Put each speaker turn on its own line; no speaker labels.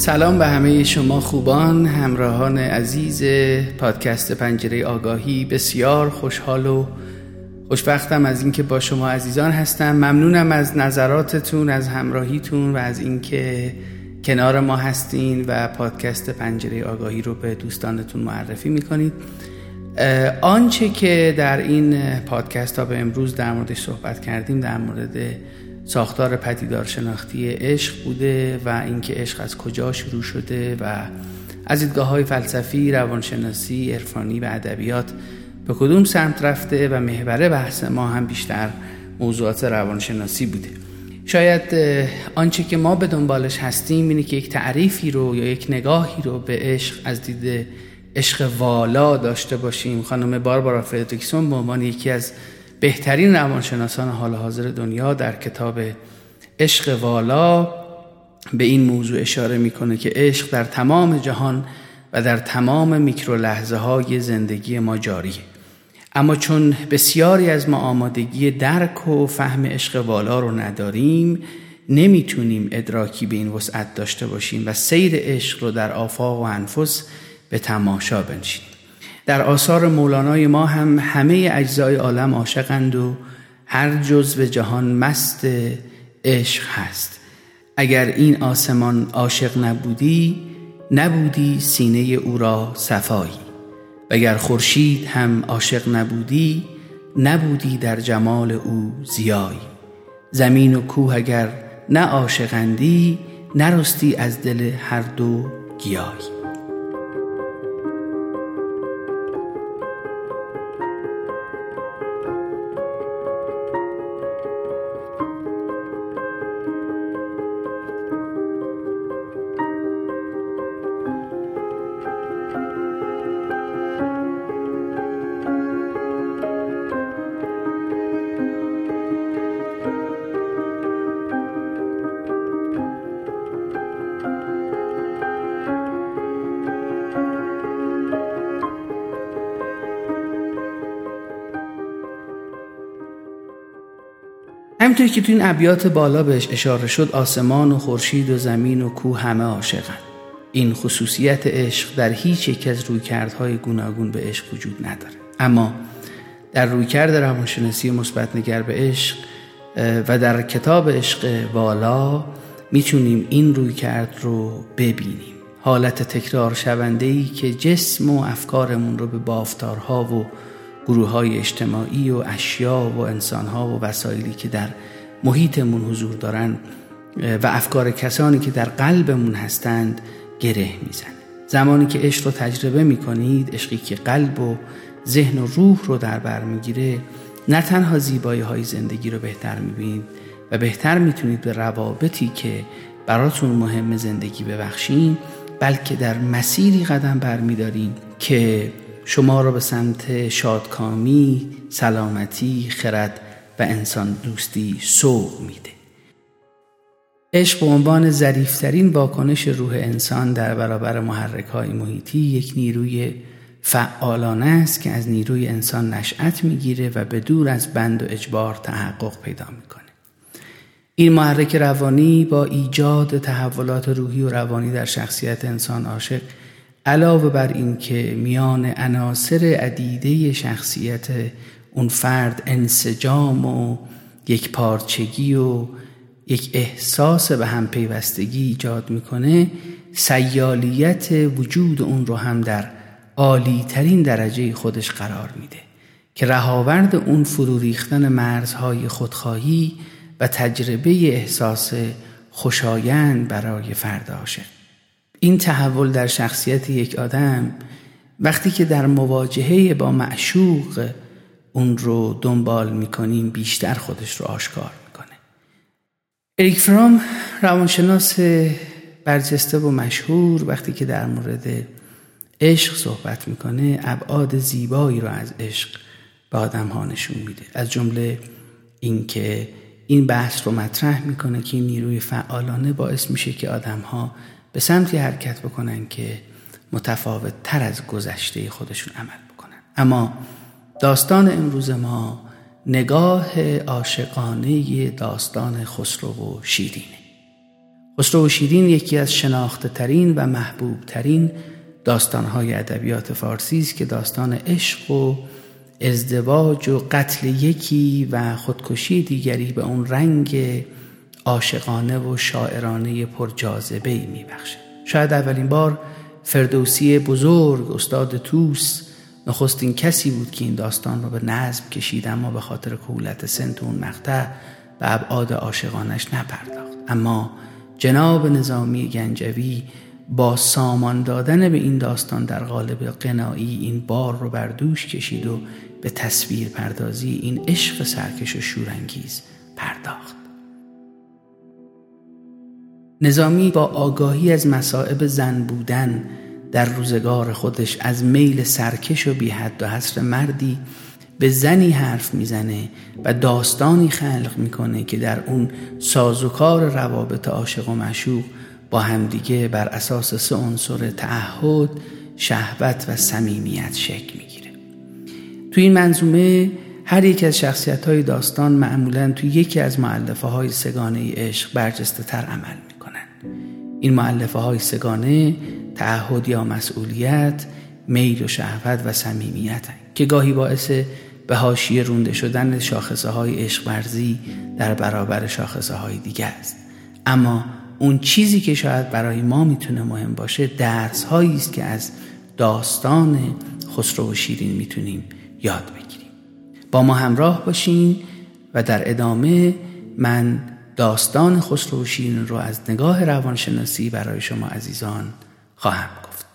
سلام به همه شما خوبان همراهان عزیز پادکست پنجره آگاهی. بسیار خوشحال و خوشبختم از اینکه با شما عزیزان هستم. ممنونم از نظراتتون از همراهیتون و از اینکه کنار ما هستین و پادکست پنجره آگاهی رو به دوستانتون معرفی می‌کنید. آنچه که در این پادکست ها به امروز در موردش صحبت کردیم در مورد ساختار پدیدار شناختی عشق بوده و اینکه عشق از کجا شروع شده و از دیدگاه های فلسفی، روانشناسی، عرفانی و ادبیات به کدوم سمت رفته و محور بحث ما هم بیشتر موضوعات روانشناسی بوده. شاید آنچه که ما به دنبالش هستیم اینه که یک تعریفی رو یا یک نگاهی رو به عشق از دید عشق والا داشته باشیم. خانم باربارا فردریکسون به عنوان یکی از بهترین روانشناسان حال حاضر دنیا در کتاب عشق والا به این موضوع اشاره می‌کنه که عشق در تمام جهان و در تمام میکرو لحظه های زندگی ما جاریه. اما چون بسیاری از ما آمادگی درک و فهم عشق والا رو نداریم نمی‌تونیم ادراکی به این وسعت داشته باشیم و سیر عشق رو در آفاق و انفس به تماشا بنشینیم. در آثار مولانای ما هم همه اجزای عالم عاشقند و هر جزو جهان مست عشق هست. اگر این آسمان عاشق نبودی نبودی سینه او را صفایی. وگر خورشید هم عاشق نبودی نبودی در جمال او زیایی زمین و کوه اگر نه عاشقندی نرستی از دل هر دو گیایی. همینطور که تو این ابیات بالا بهش اشاره شد آسمان و خورشید و زمین و کوه همه عاشقن. این خصوصیت عشق در هیچ یک از رویکردهای گوناگون به عشق وجود نداره. اما در رویکرد روانشناسی مثبت نگر به عشق و در کتاب عشق بالا می‌تونیم این رویکرد رو ببینیم. حالت تکرار شونده ای که جسم و افکارمون رو به بافتارها و گروه های اجتماعی و اشیا و انسانها و وسایلی که در محیطمون حضور دارن و افکار کسانی که در قلبمون هستند گره می‌زنه. زمانی که عشق رو تجربه می‌کنید عشقی که قلب و ذهن و روح رو در بر می‌گیره نه تنها زیبایی های زندگی رو بهتر می‌بینید و بهتر می‌تونید به روابطی که براتون مهم زندگی ببخشین بلکه در مسیری قدم برمیدارین که شما را به سمت شادکامی، سلامتی، خرد و انسان دوستی سوق میده. عشق به عنوان ظریفترین واکنش روح انسان در برابر محرک های محیطی یک نیروی فعالانه است که از نیروی انسان نشأت می‌گیره و به دور از بند و اجبار تحقق پیدا می‌کنه. این محرک روانی با ایجاد تحولات روحی و روانی در شخصیت انسان عاشق علاوه بر این که میان عناصر عدیده شخصیت اون فرد انسجام و یک پارچگی و یک احساس به هم پیوستگی ایجاد می‌کنه سیالیت وجود اون رو هم در عالی ترین درجه خودش قرار میده که رهاورد اون فرو ریختن مرزهای خودخواهی و تجربه احساس خوشایند برای فرد عاشق. این تحول در شخصیت یک آدم وقتی که در مواجهه با معشوق اون رو دنبال می‌کنیم بیشتر خودش رو آشکار می‌کنه. اریک فرام روانشناس برجسته و مشهور وقتی که در مورد عشق صحبت می‌کنه ابعاد زیبایی رو از عشق به آدم ها نشون میده. از جمله اینکه این بحث رو مطرح می‌کنه که این نیروی فعالانه باعث میشه که آدم ها به سمتی حرکت بکنن که متفاوت تر از گذشته خودشون عمل بکنن. اما داستان امروز ما نگاه عاشقانه داستان خسرو و شیرینه. خسرو و شیرین یکی از شناخته ترین و محبوب ترین داستانهای ادبیات فارسی است که داستان عشق و ازدواج و قتل یکی و خودکشی دیگری به اون رنگ عاشقانه و شاعرانه پرجاذبه ای میبخشه شاید اولین بار فردوسی بزرگ استاد توس نخستین کسی بود که این داستان رو به نظم کشید اما به خاطر کهولت سن اون مقطع به ابعاد عاشقانش نپرداخت. اما جناب نظامی گنجوی با سامان دادن به این داستان در قالب قنایی این بار رو بر دوش کشید و به تصویر پردازی این عشق سرکش و شورانگیز پرداخت. نظامی با آگاهی از مصائب زن بودن در روزگار خودش از میل سرکش و بیحد و حصر مردی به زنی حرف می‌زنه و داستانی خلق می‌کنه که در اون سازوکار روابط عاشق و مشوق با همدیگه بر اساس سه عنصر تعهد شهوت و صمیمیت شکل می‌گیره. تو این منظومه هر یک از شخصیت های داستان معمولا تو یکی از معلفه های سگانه عشق برجسته تر عمل این معلفه های سگانه تعهد یا مسئولیت میل و شهوت و صمیمیت که گاهی باعث به حاشیه رونده شدن شاخصه های عشق ورزی در برابر شاخصه های دیگه است. اما اون چیزی که شاید برای ما می‌تونه مهم باشه درس هایی است که از داستان خسرو و شیرین می‌تونیم یاد بگیریم. با ما همراه باشین و در ادامه من داستان خسرو شیرین رو از نگاه روانشناسی برای شما عزیزان خواهم گفت.